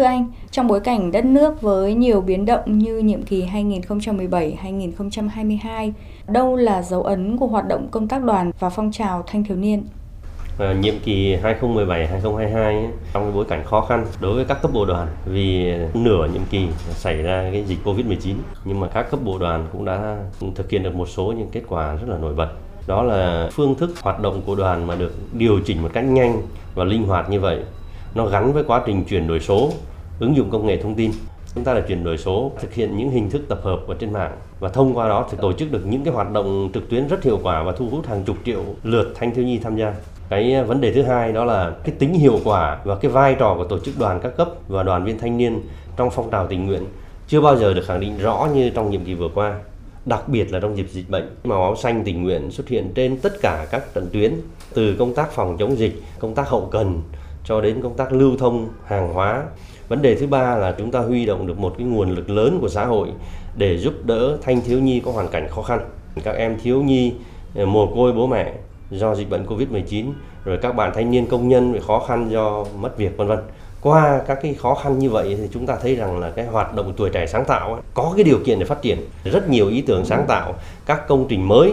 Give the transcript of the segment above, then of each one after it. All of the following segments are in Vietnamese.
Thưa anh, trong bối cảnh đất nước với nhiều biến động như nhiệm kỳ 2017-2022, đâu là dấu ấn của hoạt động công tác đoàn và phong trào thanh thiếu niên? À, nhiệm kỳ 2017-2022 trong bối cảnh khó khăn đối với các cấp bộ đoàn vì nửa nhiệm kỳ xảy ra cái dịch Covid-19 nhưng mà các cấp bộ đoàn cũng đã thực hiện được một số những kết quả rất là nổi bật đó là phương thức hoạt động của đoàn mà được điều chỉnh một cách nhanh và linh hoạt như vậy nó gắn với quá trình chuyển đổi số ứng dụng công nghệ thông tin. Chúng ta là chuyển đổi số, thực hiện những hình thức tập hợp ở trên mạng và thông qua đó thì tổ chức được những cái hoạt động trực tuyến rất hiệu quả và thu hút hàng chục triệu lượt thanh thiếu nhi tham gia. Cái à, vấn đề thứ hai đó là cái tính hiệu quả và cái vai trò của tổ chức đoàn các cấp và đoàn viên thanh niên trong phong trào tình nguyện chưa bao giờ được khẳng định rõ như trong nhiệm kỳ vừa qua, đặc biệt là trong dịp dịch bệnh. Màu áo xanh tình nguyện xuất hiện trên tất cả các trận tuyến, từ công tác phòng chống dịch, công tác hậu cần cho đến công tác lưu thông hàng hóa. Vấn đề thứ ba là chúng ta huy động được một cái nguồn lực lớn của xã hội để giúp đỡ thanh thiếu nhi có hoàn cảnh khó khăn. Các em thiếu nhi ờ, mồ côi bố mẹ do dịch bệnh Covid-19 rồi các bạn thanh niên công nhân bị khó khăn do mất việc vân vân. Qua các cái khó khăn như vậy thì chúng ta thấy rằng là cái hoạt động tuổi trẻ sáng tạo ấy, có cái điều kiện để phát triển. Rất nhiều ý tưởng sáng tạo các công trình mới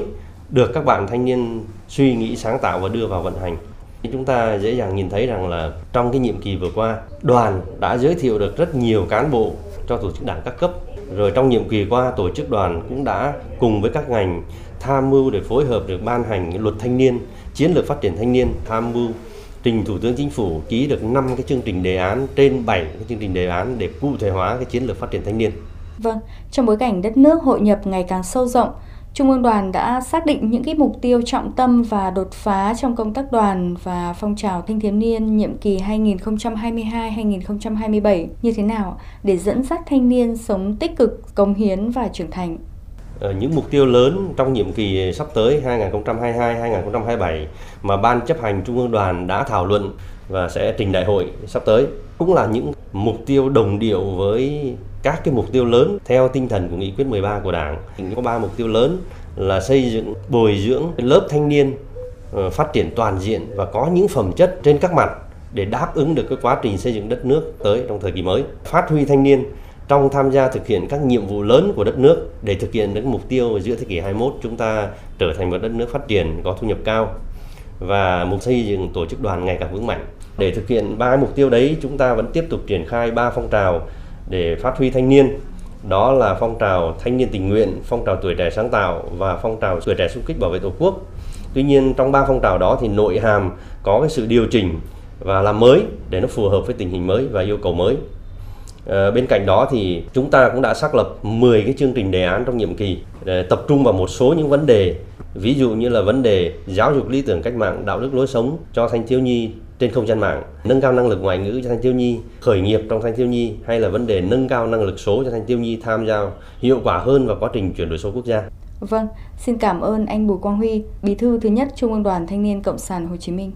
được các bạn thanh niên suy nghĩ sáng tạo và đưa vào vận hành chúng ta dễ dàng nhìn thấy rằng là trong cái nhiệm kỳ vừa qua đoàn đã giới thiệu được rất nhiều cán bộ cho tổ chức đảng các cấp rồi trong nhiệm kỳ qua tổ chức đoàn cũng đã cùng với các ngành tham mưu để phối hợp được ban hành luật thanh niên chiến lược phát triển thanh niên tham mưu trình thủ tướng chính phủ ký được 5 cái chương trình đề án trên 7 cái chương trình đề án để cụ thể hóa cái chiến lược phát triển thanh niên. Vâng, trong bối cảnh đất nước hội nhập ngày càng sâu rộng, Trung ương đoàn đã xác định những cái mục tiêu trọng tâm và đột phá trong công tác đoàn và phong trào thanh thiếu niên nhiệm kỳ 2022-2027 như thế nào để dẫn dắt thanh niên sống tích cực, cống hiến và trưởng thành. Ờ, những mục tiêu lớn trong nhiệm kỳ sắp tới 2022-2027 mà Ban chấp hành Trung ương đoàn đã thảo luận và sẽ trình đại hội sắp tới cũng là những mục tiêu đồng điệu với các cái mục tiêu lớn theo tinh thần của nghị quyết 13 của Đảng. Có ba mục tiêu lớn là xây dựng, bồi dưỡng lớp thanh niên ờ, phát triển toàn diện và có những phẩm chất trên các mặt để đáp ứng được cái quá trình xây dựng đất nước tới trong thời kỳ mới. Phát huy thanh niên trong tham gia thực hiện các nhiệm vụ lớn của đất nước để thực hiện được mục tiêu giữa thế kỷ 21 chúng ta trở thành một đất nước phát triển có thu nhập cao và mục xây dựng tổ chức đoàn ngày càng vững mạnh. Để thực hiện ba mục tiêu đấy, chúng ta vẫn tiếp tục triển khai ba phong trào để phát huy thanh niên đó là phong trào thanh niên tình nguyện, phong trào tuổi trẻ sáng tạo và phong trào tuổi trẻ xung kích bảo vệ tổ quốc. Tuy nhiên trong ba phong trào đó thì nội hàm có cái sự điều chỉnh và làm mới để nó phù hợp với tình hình mới và yêu cầu mới. À, bên cạnh đó thì chúng ta cũng đã xác lập 10 cái chương trình đề án trong nhiệm kỳ để tập trung vào một số những vấn đề ví dụ như là vấn đề giáo dục lý tưởng cách mạng đạo đức lối sống cho thanh thiếu nhi trên không gian mạng nâng cao năng lực ngoại ngữ cho thanh thiếu nhi khởi nghiệp trong thanh thiếu nhi hay là vấn đề nâng cao năng lực số cho thanh thiếu nhi tham gia hiệu quả hơn vào quá trình chuyển đổi số quốc gia Vâng, xin cảm ơn anh Bùi Quang Huy, Bí thư thứ nhất Trung ương Đoàn Thanh niên Cộng sản Hồ Chí Minh.